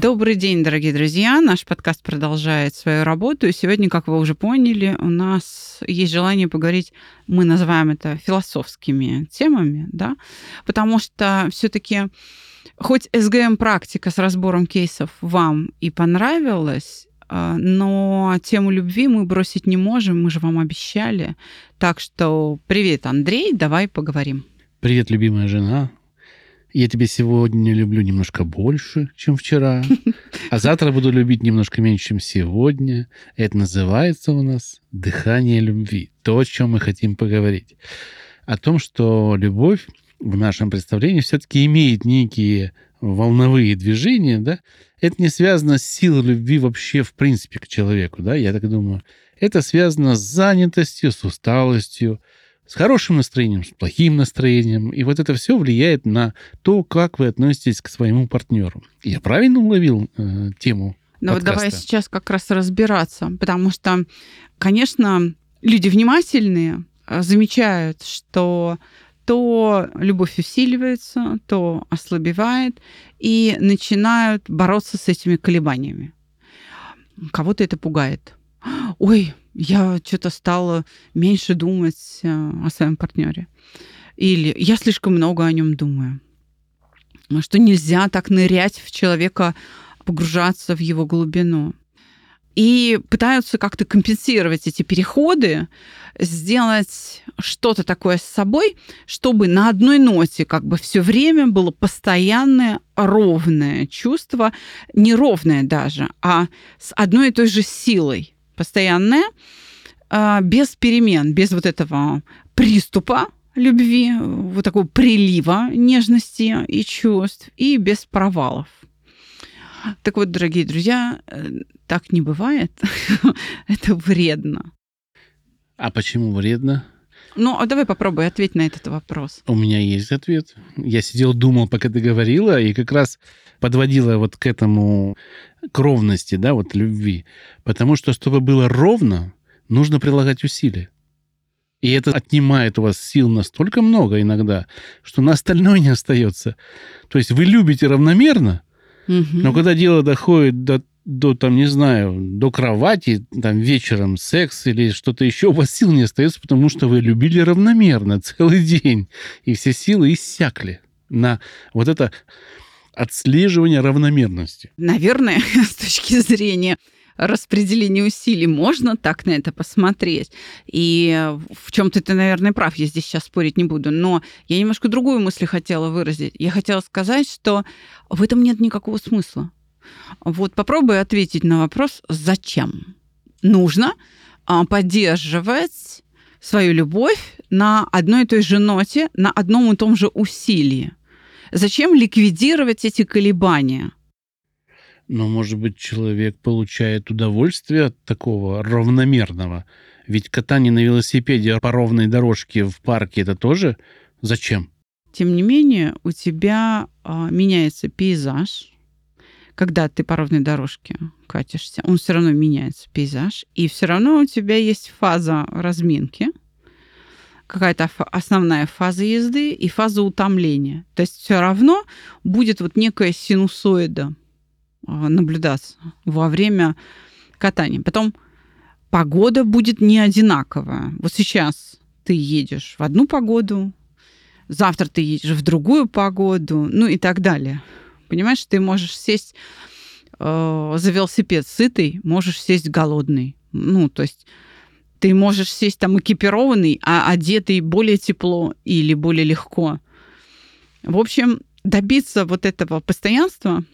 Добрый день, дорогие друзья. Наш подкаст продолжает свою работу. И сегодня, как вы уже поняли, у нас есть желание поговорить, мы называем это философскими темами, да, потому что все-таки хоть СГМ-практика с разбором кейсов вам и понравилась, а, но тему любви мы бросить не можем, мы же вам обещали. Так что привет, Андрей, давай поговорим. Привет, любимая жена. Я тебя сегодня люблю немножко больше, чем вчера, а завтра буду любить немножко меньше, чем сегодня. Это называется у нас дыхание любви. То, о чем мы хотим поговорить. О том, что любовь в нашем представлении все-таки имеет некие волновые движения, да, это не связано с силой любви вообще в принципе к человеку, да, я так думаю. Это связано с занятостью, с усталостью, с хорошим настроением, с плохим настроением. И вот это все влияет на то, как вы относитесь к своему партнеру. Я правильно уловил э, тему? Ну вот давай сейчас как раз разбираться, потому что, конечно, люди внимательные э, замечают, что то любовь усиливается, то ослабевает, и начинают бороться с этими колебаниями. Кого-то это пугает. Ой, я что-то стала меньше думать э, о своем партнере. Или я слишком много о нем думаю. Что нельзя так нырять в человека, погружаться в его глубину. И пытаются как-то компенсировать эти переходы, сделать что-то такое с собой, чтобы на одной ноте как бы все время было постоянное ровное чувство, не ровное даже, а с одной и той же силой постоянное, а, без перемен, без вот этого приступа любви, вот такого прилива нежности и чувств, и без провалов. Так вот, дорогие друзья, э, так не бывает. Это вредно. А почему вредно? Ну, а давай попробуй ответить на этот вопрос. У меня есть ответ. Я сидел, думал, пока ты говорила, и как раз подводила вот к этому, к ровности, да, вот любви. Потому что, чтобы было ровно, нужно прилагать усилия. И это отнимает у вас сил настолько много иногда, что на остальное не остается. То есть вы любите равномерно, угу. но когда дело доходит до до, там, не знаю, до кровати, там, вечером секс или что-то еще, у вас сил не остается, потому что вы любили равномерно целый день, и все силы иссякли на вот это отслеживание равномерности. Наверное, с точки зрения распределения усилий можно так на это посмотреть. И в чем-то ты, наверное, прав, я здесь сейчас спорить не буду. Но я немножко другую мысль хотела выразить. Я хотела сказать, что в этом нет никакого смысла. Вот попробуй ответить на вопрос, зачем нужно а, поддерживать свою любовь на одной и той же ноте, на одном и том же усилии. Зачем ликвидировать эти колебания? Но, может быть, человек получает удовольствие от такого равномерного. Ведь катание на велосипеде по ровной дорожке в парке это тоже зачем? Тем не менее, у тебя а, меняется пейзаж, когда ты по ровной дорожке катишься, он все равно меняется, пейзаж, и все равно у тебя есть фаза разминки, какая-то основная фаза езды и фаза утомления. То есть все равно будет вот некая синусоида а, наблюдаться во время катания. Потом погода будет не одинаковая. Вот сейчас ты едешь в одну погоду, завтра ты едешь в другую погоду, ну и так далее. Понимаешь, ты можешь сесть э, за велосипед сытый, можешь сесть голодный. Ну, то есть ты можешь сесть там экипированный, а одетый более тепло или более легко. В общем, добиться вот этого постоянства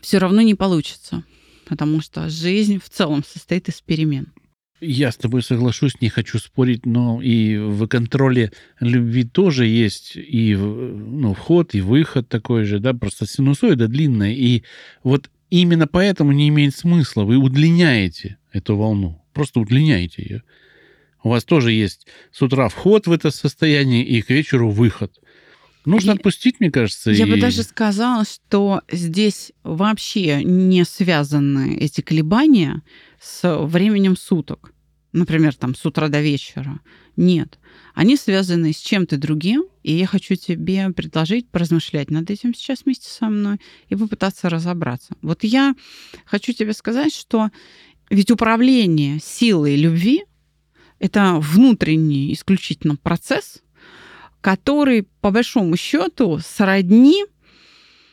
все равно не получится, потому что жизнь в целом состоит из перемен. Я с тобой соглашусь, не хочу спорить, но и в контроле любви тоже есть и ну, вход, и выход такой же, да, просто синусоида длинная. И вот именно поэтому не имеет смысла. Вы удлиняете эту волну, просто удлиняете ее. У вас тоже есть с утра вход в это состояние и к вечеру выход. Нужно Я- отпустить, мне кажется. Я бы и- даже сказала, что здесь вообще не связаны эти колебания с временем суток. Например, там с утра до вечера. Нет. Они связаны с чем-то другим, и я хочу тебе предложить поразмышлять над этим сейчас вместе со мной и попытаться разобраться. Вот я хочу тебе сказать, что ведь управление силой любви — это внутренний исключительно процесс, который, по большому счету, сродни,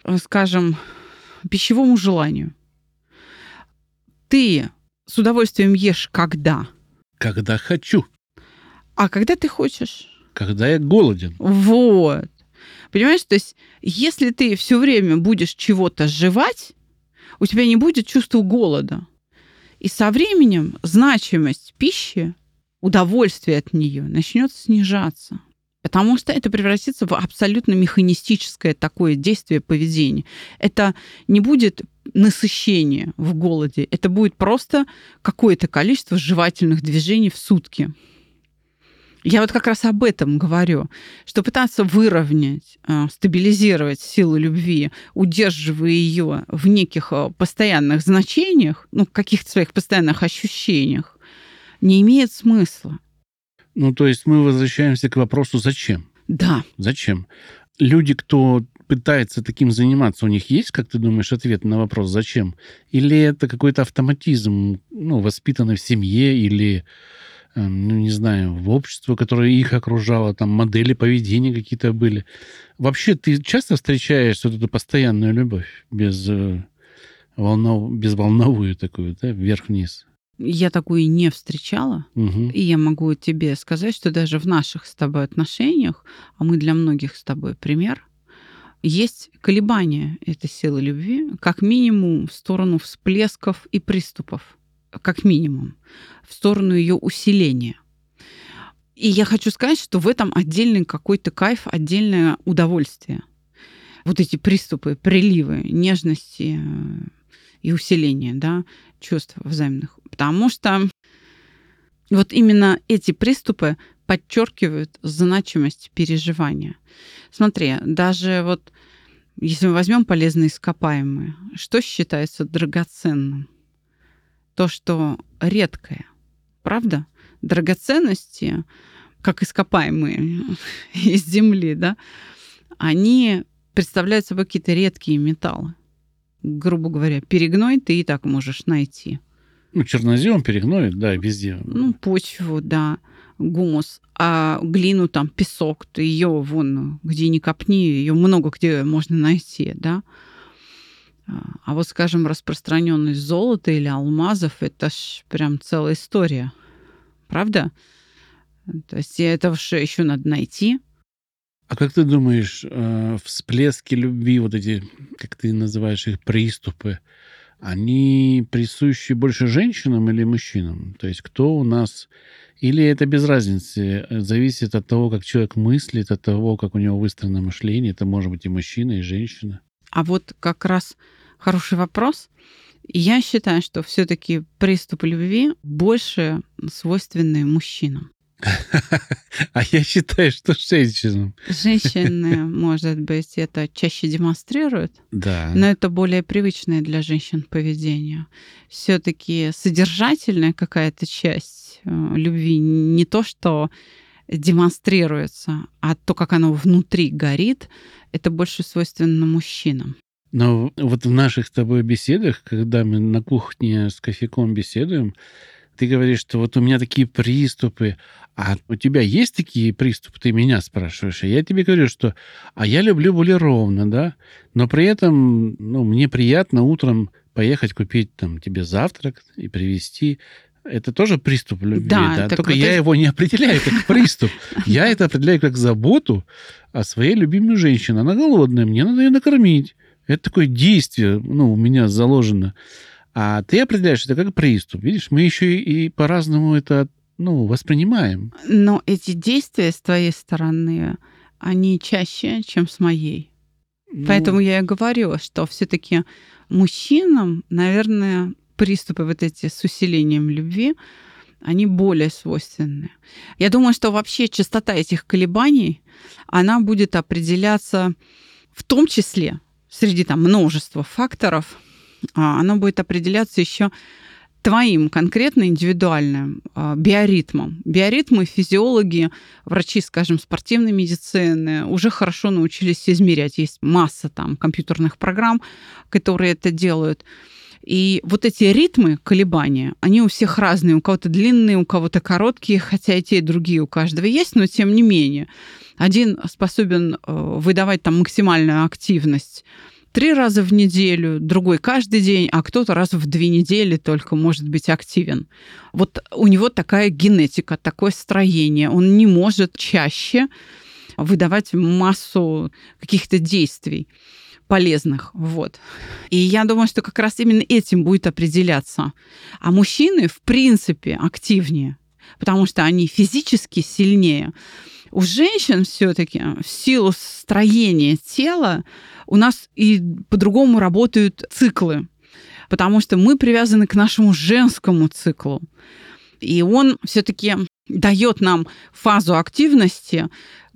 э, скажем, пищевому желанию. Ты с удовольствием ешь когда? Когда хочу, А когда ты хочешь? когда я голоден. Вот. Понимаешь, то есть, если ты все время будешь чего-то жевать, у тебя не будет чувства голода. И со временем значимость пищи, удовольствие от нее начнет снижаться. Потому что это превратится в абсолютно механистическое такое действие поведения. Это не будет насыщение в голоде, это будет просто какое-то количество жевательных движений в сутки. Я вот как раз об этом говорю, что пытаться выровнять, э, стабилизировать силу любви, удерживая ее в неких э, постоянных значениях, ну, каких-то своих постоянных ощущениях, не имеет смысла. Ну, то есть мы возвращаемся к вопросу «зачем?». Да, Зачем? Люди, кто пытается таким заниматься, у них есть, как ты думаешь, ответ на вопрос «зачем?» Или это какой-то автоматизм, ну, воспитанный в семье или, э, ну, не знаю, в обществе, которое их окружало, там модели поведения какие-то были. Вообще, ты часто встречаешь вот эту постоянную любовь без, э, волнов... безволновую такую, да, вверх-вниз? Я такую не встречала, Мгм. и я могу тебе сказать, что даже в наших с тобой отношениях, а мы для многих с тобой пример, есть колебания этой силы любви, как минимум в сторону всплесков и приступов, как минимум, в сторону ее усиления. И я хочу сказать, что в этом отдельный какой-то кайф, отдельное удовольствие. Вот эти приступы, приливы нежности и усиления да, чувств взаимных. Потому что вот именно эти приступы подчеркивают значимость переживания. Смотри, даже вот если мы возьмем полезные ископаемые, что считается драгоценным? То, что редкое. Правда? Драгоценности, как ископаемые из земли, да, они представляют собой какие-то редкие металлы. Грубо говоря, перегной ты и так можешь найти. Ну, чернозем перегноет, да, везде. Ну, почву, да, гумус. А глину, там, песок, ты ее вон, где не копни, ее много где можно найти, да. А а вот, скажем, распространенность золота или алмазов, это ж прям целая история. Правда? То есть это еще надо найти. А как ты думаешь, э, всплески любви, вот эти, как ты называешь их, приступы, они присущи больше женщинам или мужчинам? То есть кто у нас... Или это без разницы, э, зависит от того, как человек мыслит, от того, как у него выстроено мышление. Это может быть и мужчина, и женщина. А вот как раз хороший вопрос. Я считаю, что все-таки приступы любви больше свойственны мужчинам. А я считаю, что женщинам. Женщины, может быть, это чаще демонстрируют, Да. но это более привычное для женщин поведение. Все-таки содержательная какая-то часть э, любви не то, что демонстрируется, а то, как оно внутри горит, это больше свойственно мужчинам. Но вот в наших с тобой беседах, когда мы на кухне с кофейком беседуем, ты говоришь, что вот у меня такие приступы, а у тебя есть такие приступы? Ты меня спрашиваешь, а я тебе говорю, что а я люблю более ровно, да, но при этом ну, мне приятно утром поехать купить там тебе завтрак и привезти. Это тоже приступ любви, Да, да? Только вот я это- его не определяю как приступ. Я это определяю как заботу о своей любимой женщине. Она голодная, мне надо ее накормить. Это такое действие, ну, у меня заложено. А ты определяешь это как приступ. Видишь, мы еще и, и по-разному это ну, воспринимаем. Но эти действия с твоей стороны, они чаще, чем с моей. Ну, Поэтому я и говорю, что все-таки мужчинам, наверное, приступы вот эти с усилением любви, они более свойственны. Я думаю, что вообще частота этих колебаний, она будет определяться в том числе среди там множества факторов, а, она будет определяться еще твоим конкретно индивидуальным э, биоритмом. Биоритмы физиологи, врачи, скажем, спортивной медицины уже хорошо научились измерять. Есть масса там компьютерных программ, которые это делают. И вот эти ритмы колебания, они у всех разные. У кого-то длинные, у кого-то короткие, хотя и те, и другие у каждого есть, но тем не менее. Один способен э, выдавать там максимальную активность три раза в неделю, другой каждый день, а кто-то раз в две недели только может быть активен. Вот у него такая генетика, такое строение. Он не может чаще выдавать массу каких-то действий полезных. Вот. И я думаю, что как раз именно этим будет определяться. А мужчины, в принципе, активнее, потому что они физически сильнее. У женщин все-таки в силу строения тела у нас и по-другому работают циклы, потому что мы привязаны к нашему женскому циклу. И он все-таки дает нам фазу активности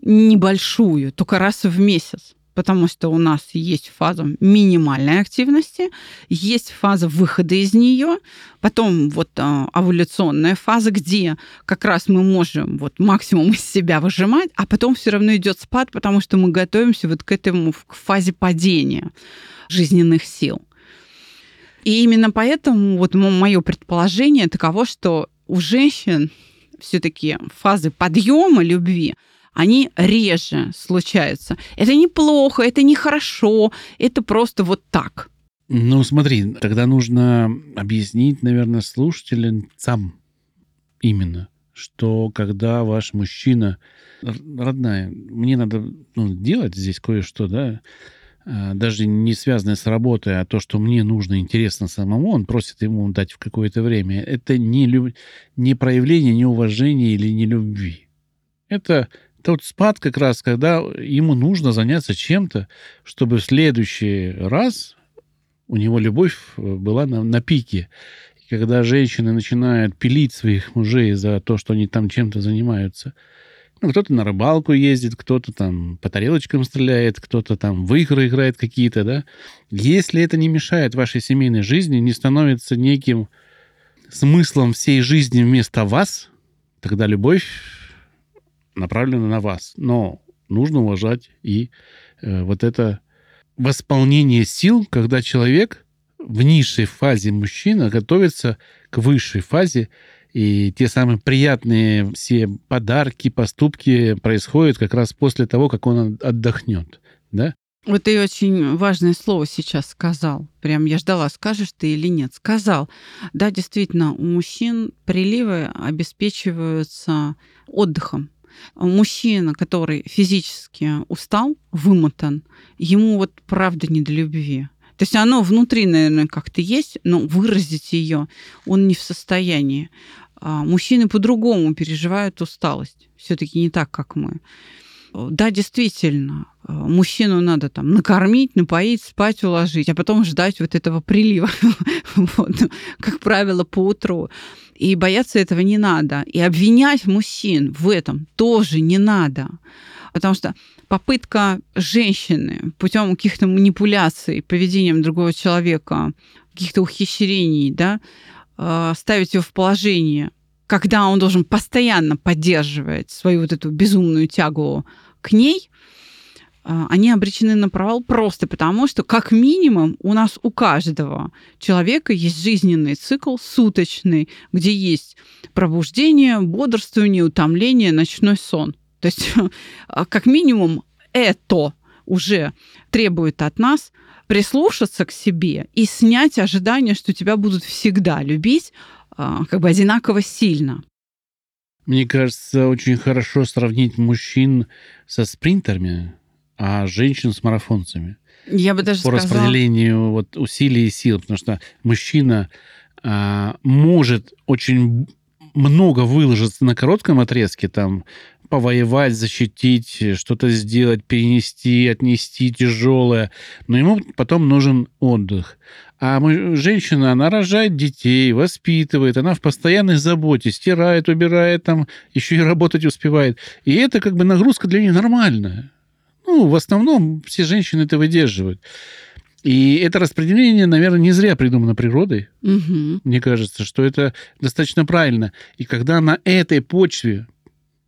небольшую, только раз в месяц потому что у нас есть фаза минимальной активности, есть фаза выхода из нее, потом вот а, овуляционная фаза, где как раз мы можем вот максимум из себя выжимать, а потом все равно идет спад, потому что мы готовимся вот к этому к фазе падения жизненных сил. И именно поэтому вот мое предположение таково, что у женщин все-таки фазы подъема любви они реже случаются. Это неплохо, это нехорошо, это просто вот так. Ну, смотри, тогда нужно объяснить, наверное, слушателям сам именно, что когда ваш мужчина, родная, мне надо ну, делать здесь кое-что, да, а, даже не связанное с работой, а то, что мне нужно интересно самому, он просит ему дать в какое-то время. Это не, люб... не проявление неуважения или не любви. Это тот спад как раз, когда ему нужно заняться чем-то, чтобы в следующий раз у него любовь э, была на, на пике. И когда женщины начинают пилить своих мужей за то, что они там чем-то занимаются, ну, кто-то на рыбалку ездит, кто-то там по тарелочкам стреляет, кто-то там в игры играет какие-то, да. Если это не мешает вашей семейной жизни, не становится неким смыслом всей жизни вместо вас, тогда любовь направлена на вас. Но нужно уважать и э, вот это восполнение сил, когда человек в низшей фазе мужчина готовится к высшей фазе, и те самые приятные все подарки, поступки происходят как раз после того, как он отдохнет. Да? Вот ты очень важное слово сейчас сказал. Прям я ждала, скажешь ты или нет. Сказал. Да, действительно, у мужчин приливы обеспечиваются отдыхом мужчина, который физически устал, вымотан, ему вот правда не до любви. То есть оно внутри, наверное, как-то есть, но выразить ее он не в состоянии. А мужчины по-другому переживают усталость. Все-таки не так, как мы. Да, действительно, мужчину надо там накормить, напоить, спать уложить, а потом ждать вот этого прилива, вот, как правило, по утру. И бояться этого не надо. И обвинять мужчин в этом тоже не надо. Потому что попытка женщины путем каких-то манипуляций поведением другого человека, каких-то ухищрений, да, э, ставить его в положение, когда он должен постоянно поддерживать свою вот эту безумную тягу к ней, э, они обречены на провал просто потому, что как минимум у нас у каждого человека есть жизненный цикл суточный, где есть пробуждение, бодрствование, утомление, ночной сон. То есть как минимум это уже требует от нас прислушаться к себе и снять ожидание, что тебя будут всегда любить а, как бы одинаково сильно. Мне кажется, очень хорошо сравнить мужчин со спринтерами, а женщин с марафонцами. Я бы даже По сказала... распределению вот усилий и сил, потому что мужчина а, может очень много выложиться на коротком отрезке, там, повоевать, защитить, что-то сделать, перенести, отнести тяжелое. Но ему потом нужен отдых. А мы, женщина, она рожает детей, воспитывает, она в постоянной заботе, стирает, убирает, там еще и работать успевает. И это как бы нагрузка для нее нормальная. Ну, в основном все женщины это выдерживают. И это распределение, наверное, не зря придумано природой. Мгм. Мне кажется, что это достаточно правильно. И когда на этой почве,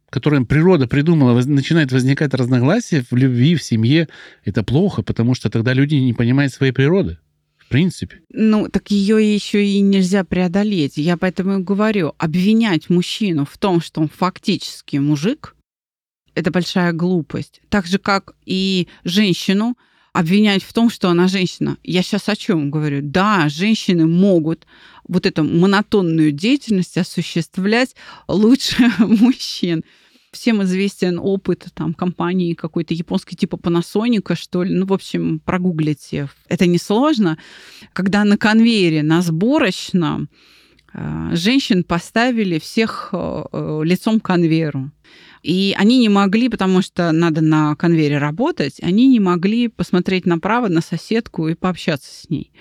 которую природа придумала, начинает возникать разногласия в любви, в семье, это плохо, потому что тогда люди не понимают своей природы. Принципе. Ну, так ее еще и нельзя преодолеть. Я поэтому и говорю, обвинять мужчину в том, что он фактически мужик, это большая глупость. Так же, как и женщину обвинять в том, что она женщина. Я сейчас о чем говорю? Да, женщины могут вот эту монотонную деятельность осуществлять лучше мужчин. Всем известен опыт там, компании какой-то японской типа Panasonic, что ли. Ну, в общем, прогуглите. Это несложно. Когда на конвейере, на сборочном э, женщин поставили всех э, э, лицом к конвейеру. И они не могли, потому что надо на конвейере работать, они не могли посмотреть направо на соседку и пообщаться с ней.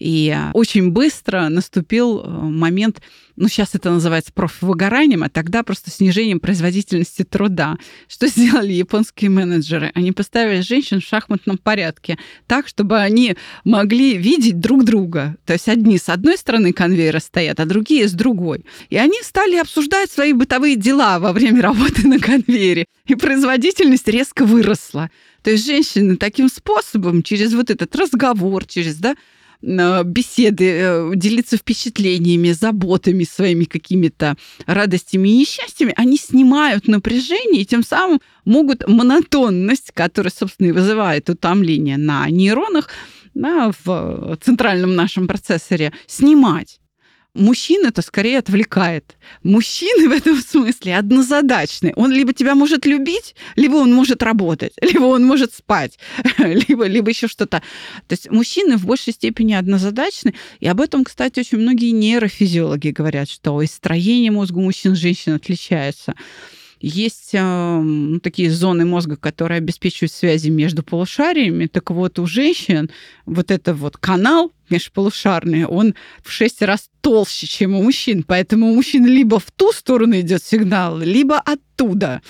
И очень быстро наступил э, момент, ну, сейчас это называется профвыгоранием, а тогда просто снижением производительности труда. Что сделали японские менеджеры? Они поставили женщин в шахматном порядке так, чтобы они могли видеть друг друга. То есть одни с одной стороны конвейера стоят, а другие с другой. И они стали обсуждать свои бытовые дела во время работы на конвейере. И производительность резко выросла. То есть женщины таким способом, через вот этот разговор, через да, беседы, э, делиться впечатлениями, заботами своими какими-то радостями и несчастьями, они снимают напряжение и тем самым могут монотонность, которая, собственно, и вызывает утомление на нейронах, да, в центральном нашем процессоре, снимать. Мужчин это скорее отвлекает. Мужчины в этом смысле однозадачны. Он либо тебя может любить, либо он может работать, либо он может спать, либо, либо еще что-то. То есть мужчины в большей степени однозадачны. И об этом, кстати, очень многие нейрофизиологи говорят, что и строение мозга мужчин и женщин отличается. Есть э, такие зоны мозга, которые обеспечивают связи между полушариями. Так вот, у женщин вот это вот канал межполушарный, он в шесть раз толще, чем у мужчин. Поэтому у мужчин либо в ту сторону идет сигнал, либо оттуда.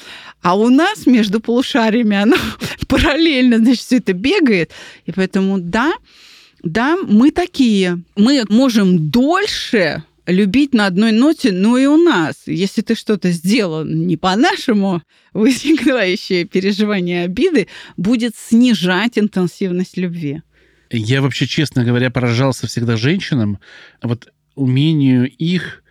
А у нас между полушариями оно параллельно, значит, все это бегает. И поэтому, да, да, мы такие. Мы можем дольше любить на одной ноте, но и у нас. Если ты что-то сделал не по-нашему, возникающее переживание обиды будет снижать интенсивность любви. Я вообще, честно говоря, поражался всегда женщинам, вот умению их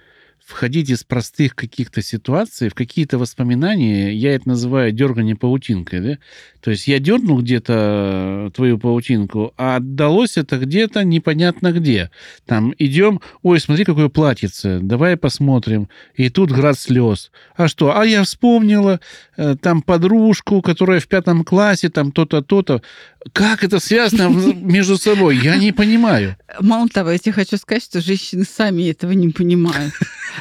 входить из простых каких-то ситуаций в какие-то воспоминания, я это называю дергание паутинкой, да? То есть я дернул где-то твою паутинку, а отдалось это где-то непонятно где. Там идем, ой, смотри, какое платьице, давай посмотрим. И тут град слез. А что? А я вспомнила э, там подружку, которая в пятом классе, там то-то, то-то. Как это связано между собой? Я не понимаю. Мало того, я тебе хочу сказать, что женщины сами этого не понимают.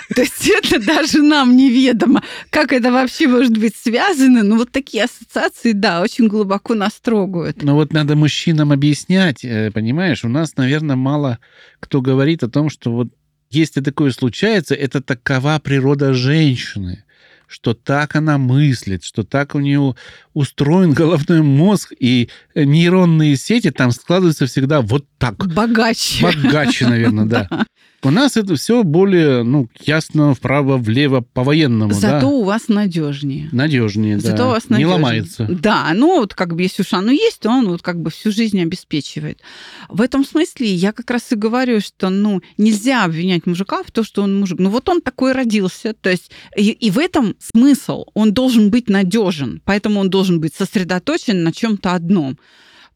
То есть это даже нам неведомо, как это вообще может быть связано. Но вот такие ассоциации, да, очень глубоко нас трогают. Но вот надо мужчинам объяснять, э, понимаешь? У нас, наверное, мало кто говорит о том, что вот если такое случается, это такова природа женщины что так она мыслит, что так у нее устроен головной мозг, и нейронные сети там складываются всегда вот так. Богаче. Богаче, наверное, да. У нас это все более, ну, ясно, вправо, влево, по-военному, Зато да? у вас надежнее. Надежнее, Зато да. у вас Не надежнее. ломается. Да, ну вот как бы если оно есть, то он вот как бы всю жизнь обеспечивает. В этом смысле я как раз и говорю, что ну нельзя обвинять мужика в том, что он мужик. Ну вот он такой родился, то есть и, и в этом смысл. Он должен быть надежен, поэтому он должен быть сосредоточен на чем-то одном.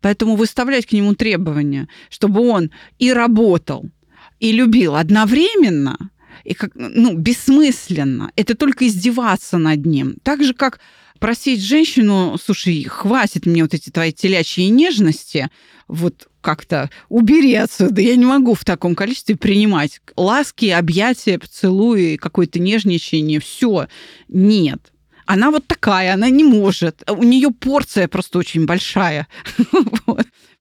Поэтому выставлять к нему требования, чтобы он и работал, и любил одновременно, и как, ну, бессмысленно. Это только издеваться над ним. Так же, как просить женщину, слушай, хватит мне вот эти твои телячьи нежности, вот как-то убери отсюда, я не могу в таком количестве принимать ласки, объятия, поцелуи, какое-то нежничание, все. Нет. она вот такая, она не может. У нее порция просто очень большая.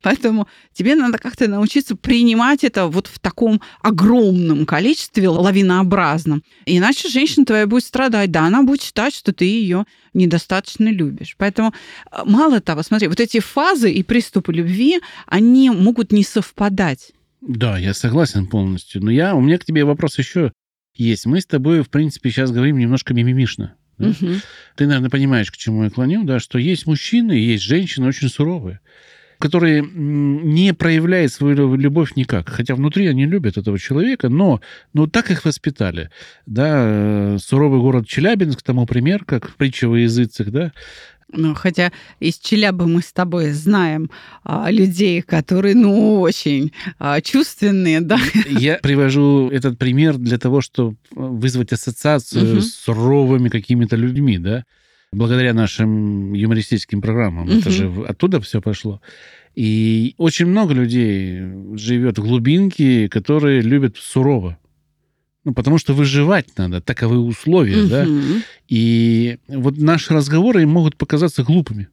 Поэтому тебе надо как-то научиться принимать это вот в таком огромном количестве, лавинообразном. Иначе женщина твоя будет страдать. Да, она будет считать, что ты ее недостаточно любишь. Поэтому э, мало того, смотри, вот эти фазы и приступы любви, они могут не совпадать. Да, я согласен полностью. Но я, у меня к тебе вопрос еще есть. Мы с тобой, в принципе, сейчас говорим немножко мимимишно. Да? Угу. Ты, наверное, понимаешь, к чему я клоню, да, что есть мужчины, есть женщины очень суровые, которые не проявляют свою любовь никак. Хотя внутри они любят этого человека, но, но так их воспитали. Да, э, суровый город Челябинск, тому пример, как притча во языцах, да, ну, хотя из Челябы мы с тобой знаем а, людей, которые, ну, очень а, чувственные, да. Я привожу этот пример для того, чтобы вызвать ассоциацию угу. с суровыми какими-то людьми, да, благодаря нашим юмористическим программам. Угу. Это же оттуда все пошло. И очень много людей живет в глубинке, которые любят сурово. Ну, потому что выживать надо, таковы условия, угу. да. И вот наши разговоры им могут показаться глупыми.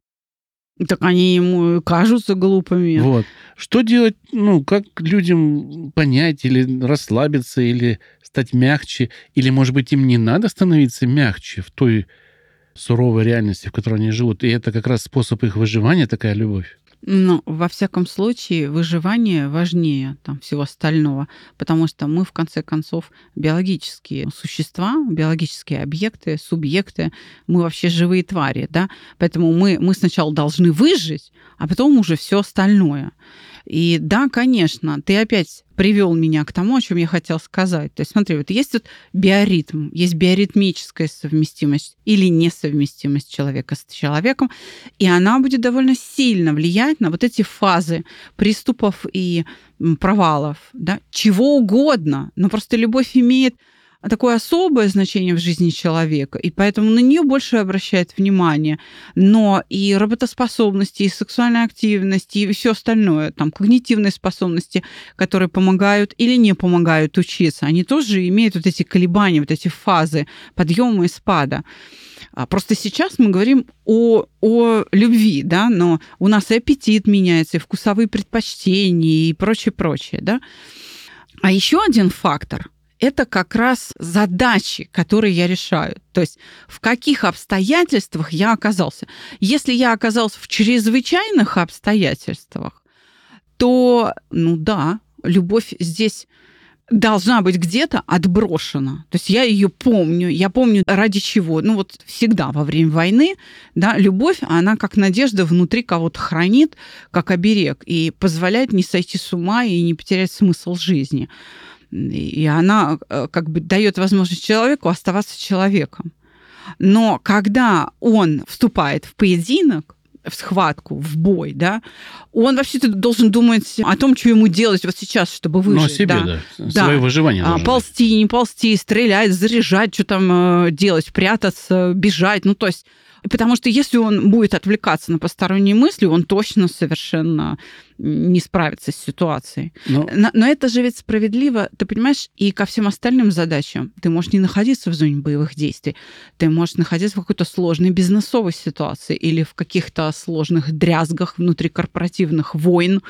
Так они ему кажутся глупыми. Вот. Что делать, ну, как людям понять или расслабиться, или стать мягче, или, может быть, им не надо становиться мягче в той суровой реальности, в которой они живут, и это как раз способ их выживания, такая любовь? Ну, во всяком случае, выживание важнее там, всего остального, потому что мы, в конце концов, биологические существа, биологические объекты, субъекты, мы вообще живые твари, да, поэтому мы, мы сначала должны выжить, а потом уже все остальное. И да, конечно, ты опять привел меня к тому, о чем я хотел сказать. То есть смотри, вот есть тут биоритм, есть биоритмическая совместимость или несовместимость человека с человеком, и она будет довольно сильно влиять на вот эти фазы приступов и провалов, да, чего угодно. Но просто любовь имеет такое особое значение в жизни человека, и поэтому на нее больше обращает внимание. Но и работоспособности, и сексуальная активность, и все остальное, там, когнитивные способности, которые помогают или не помогают учиться, они тоже имеют вот эти колебания, вот эти фазы подъема и спада. А просто сейчас мы говорим о, о любви, да, но у нас и аппетит меняется, и вкусовые предпочтения, и прочее, прочее, да. А еще один фактор – это как раз задачи, которые я решаю. То есть в каких обстоятельствах я оказался. Если я оказался в чрезвычайных обстоятельствах, то, ну да, любовь здесь должна быть где-то отброшена. То есть я ее помню, я помню ради чего. Ну вот всегда во время войны, да, любовь, она как надежда внутри кого-то хранит, как оберег, и позволяет не сойти с ума и не потерять смысл жизни и она э, как бы дает возможность человеку оставаться человеком. Но когда он вступает в поединок, в схватку, в бой, да, он вообще-то должен думать о том, что ему делать вот сейчас, чтобы выжить. Ну, о себе, да. да. Свое выживание а, Ползти, быть. не ползти, стрелять, заряжать, что там э, делать, прятаться, бежать. Ну, то есть Потому что если он будет отвлекаться на посторонние мысли, он точно совершенно не справится с ситуацией. Но... Но, но это же ведь справедливо, ты понимаешь, и ко всем остальным задачам. Ты можешь не находиться в зоне боевых действий, ты можешь находиться в какой-то сложной бизнесовой ситуации или в каких-то сложных дрязгах внутрикорпоративных войн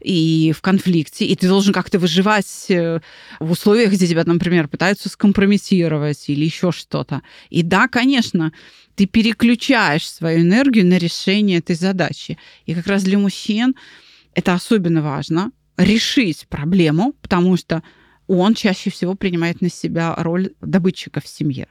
и в конфликте, и ты должен как-то выживать э, в условиях, где тебя, например, пытаются скомпрометировать или еще что-то. И да, конечно, ты переключаешь свою энергию на решение этой задачи. И как раз для мужчин это особенно важно решить проблему, потому что он чаще всего принимает на себя роль добытчика в семье.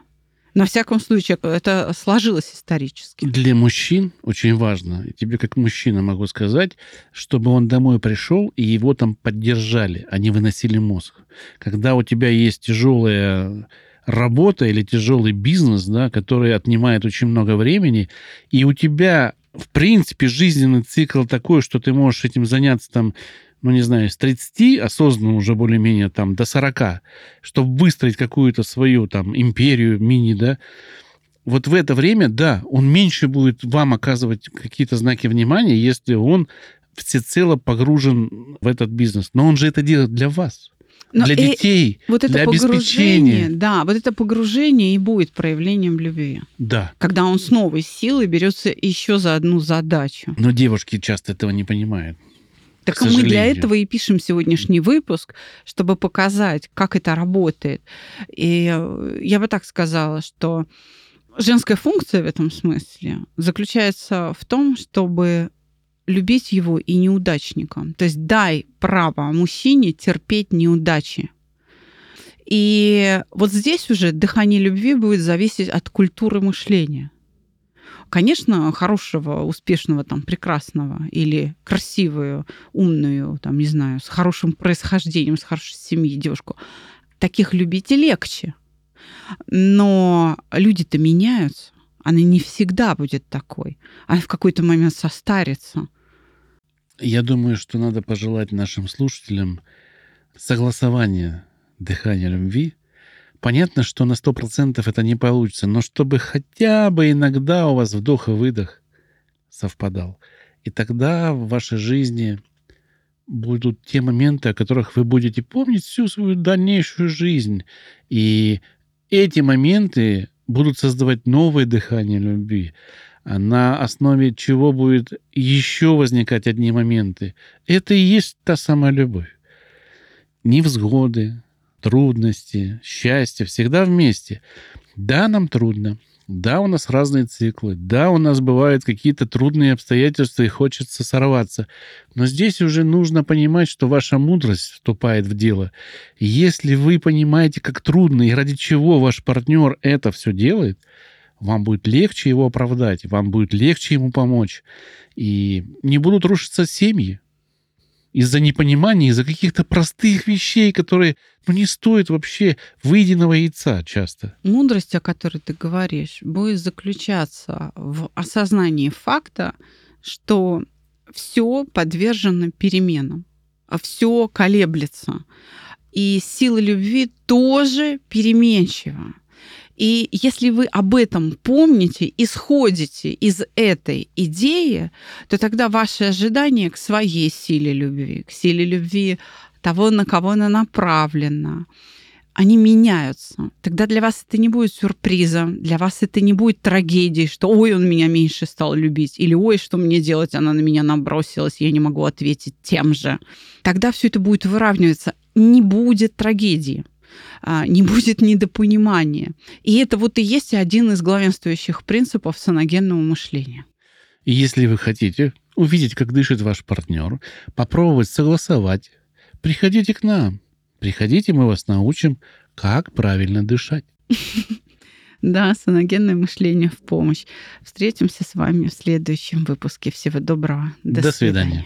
На всяком случае, это сложилось исторически. Для мужчин очень важно, и тебе как мужчина могу сказать, чтобы он домой пришел и его там поддержали, а не выносили мозг. Когда у тебя есть тяжелая работа или тяжелый бизнес, да, который отнимает очень много времени, и у тебя, в принципе, жизненный цикл такой, что ты можешь этим заняться там, ну, не знаю, с 30, осознанно уже более-менее там до 40, чтобы выстроить какую-то свою там империю, мини, да, вот в это время, да, он меньше будет вам оказывать какие-то знаки внимания, если он всецело погружен в этот бизнес. Но он же это делает для вас. Но для э- детей, Вот это для погружение, обеспечения. да, вот это погружение и будет проявлением любви. Да. Когда он с новой силой берется еще за одну задачу. Но девушки часто этого не понимают. Так К мы для этого и пишем сегодняшний выпуск, чтобы показать, как это работает. И э, я бы так сказала, что женская функция в этом смысле заключается в том, чтобы любить его и неудачником. То есть дай право мужчине терпеть неудачи. И вот здесь уже дыхание любви будет зависеть от культуры мышления. Конечно, хорошего, успешного, там, прекрасного или красивую, умную, там, не знаю, с хорошим происхождением, с хорошей семьи девушку, таких любить и легче. Но люди-то меняются. Она не всегда будет такой. Она в какой-то момент состарится. Я думаю, что надо пожелать нашим слушателям согласования дыхания любви. Понятно, что на 100% это не получится, но чтобы хотя бы иногда у вас вдох и выдох совпадал. И тогда в вашей жизни будут те моменты, о которых вы будете помнить всю свою дальнейшую жизнь. И эти моменты будут создавать новое дыхание любви, на основе чего будет еще возникать одни моменты. Это и есть та самая любовь. Невзгоды, трудности, счастье всегда вместе. Да, нам трудно. Да, у нас разные циклы. Да, у нас бывают какие-то трудные обстоятельства и хочется сорваться. Но здесь уже нужно понимать, что ваша мудрость вступает в дело. Если вы понимаете, как трудно и ради чего ваш партнер это все делает, вам будет легче его оправдать, вам будет легче ему помочь. И не будут рушиться семьи из-за непонимания, из-за каких-то простых вещей, которые ну, не стоят вообще выеденного яйца часто. Мудрость, о которой ты говоришь, будет заключаться в осознании факта, что все подвержено переменам, а все колеблется. И сила любви тоже переменчива. И если вы об этом помните, исходите из этой идеи, то тогда ваши ожидания к своей силе любви, к силе любви того, на кого она направлена, они меняются. Тогда для вас это не будет сюрпризом, для вас это не будет трагедией, что ой, он меня меньше стал любить, или ой, что мне делать, она на меня набросилась, я не могу ответить тем же. Тогда все это будет выравниваться. Не будет трагедии не будет недопонимания. И это вот и есть один из главенствующих принципов саногенного мышления. И если вы хотите увидеть, как дышит ваш партнер, попробовать согласовать, приходите к нам. Приходите, мы вас научим, как правильно дышать. Да, саногенное мышление в помощь. Встретимся с вами в следующем выпуске. Всего доброго. До, свидания.